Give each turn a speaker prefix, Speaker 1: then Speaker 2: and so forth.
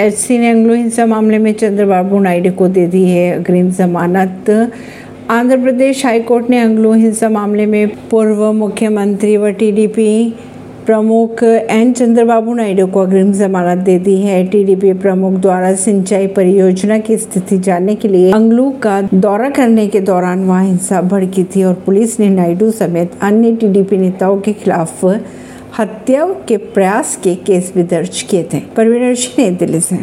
Speaker 1: HC ने एंग्लो हिंसा मामले में चंद्रबाबू नायडू को दे दी है अग्रिम जमानत। आंध्र प्रदेश हाईकोर्ट ने एंग्लो हिंसा मामले में पूर्व मुख्यमंत्री व टीडीपी प्रमुख एन चंद्रबाबू नायडू को अग्रिम जमानत दे दी है। टीडीपी प्रमुख द्वारा सिंचाई परियोजना की स्थिति जानने के लिए अंगलू का दौरा करने के दौरान वहाँ हिंसा भड़की थी और पुलिस ने नायडू समेत अन्य टीडीपी नेताओं के खिलाफ हत्या के प्रयास के केस भी दर्ज किए थे। परवीन सिंह नई दिल्ली से।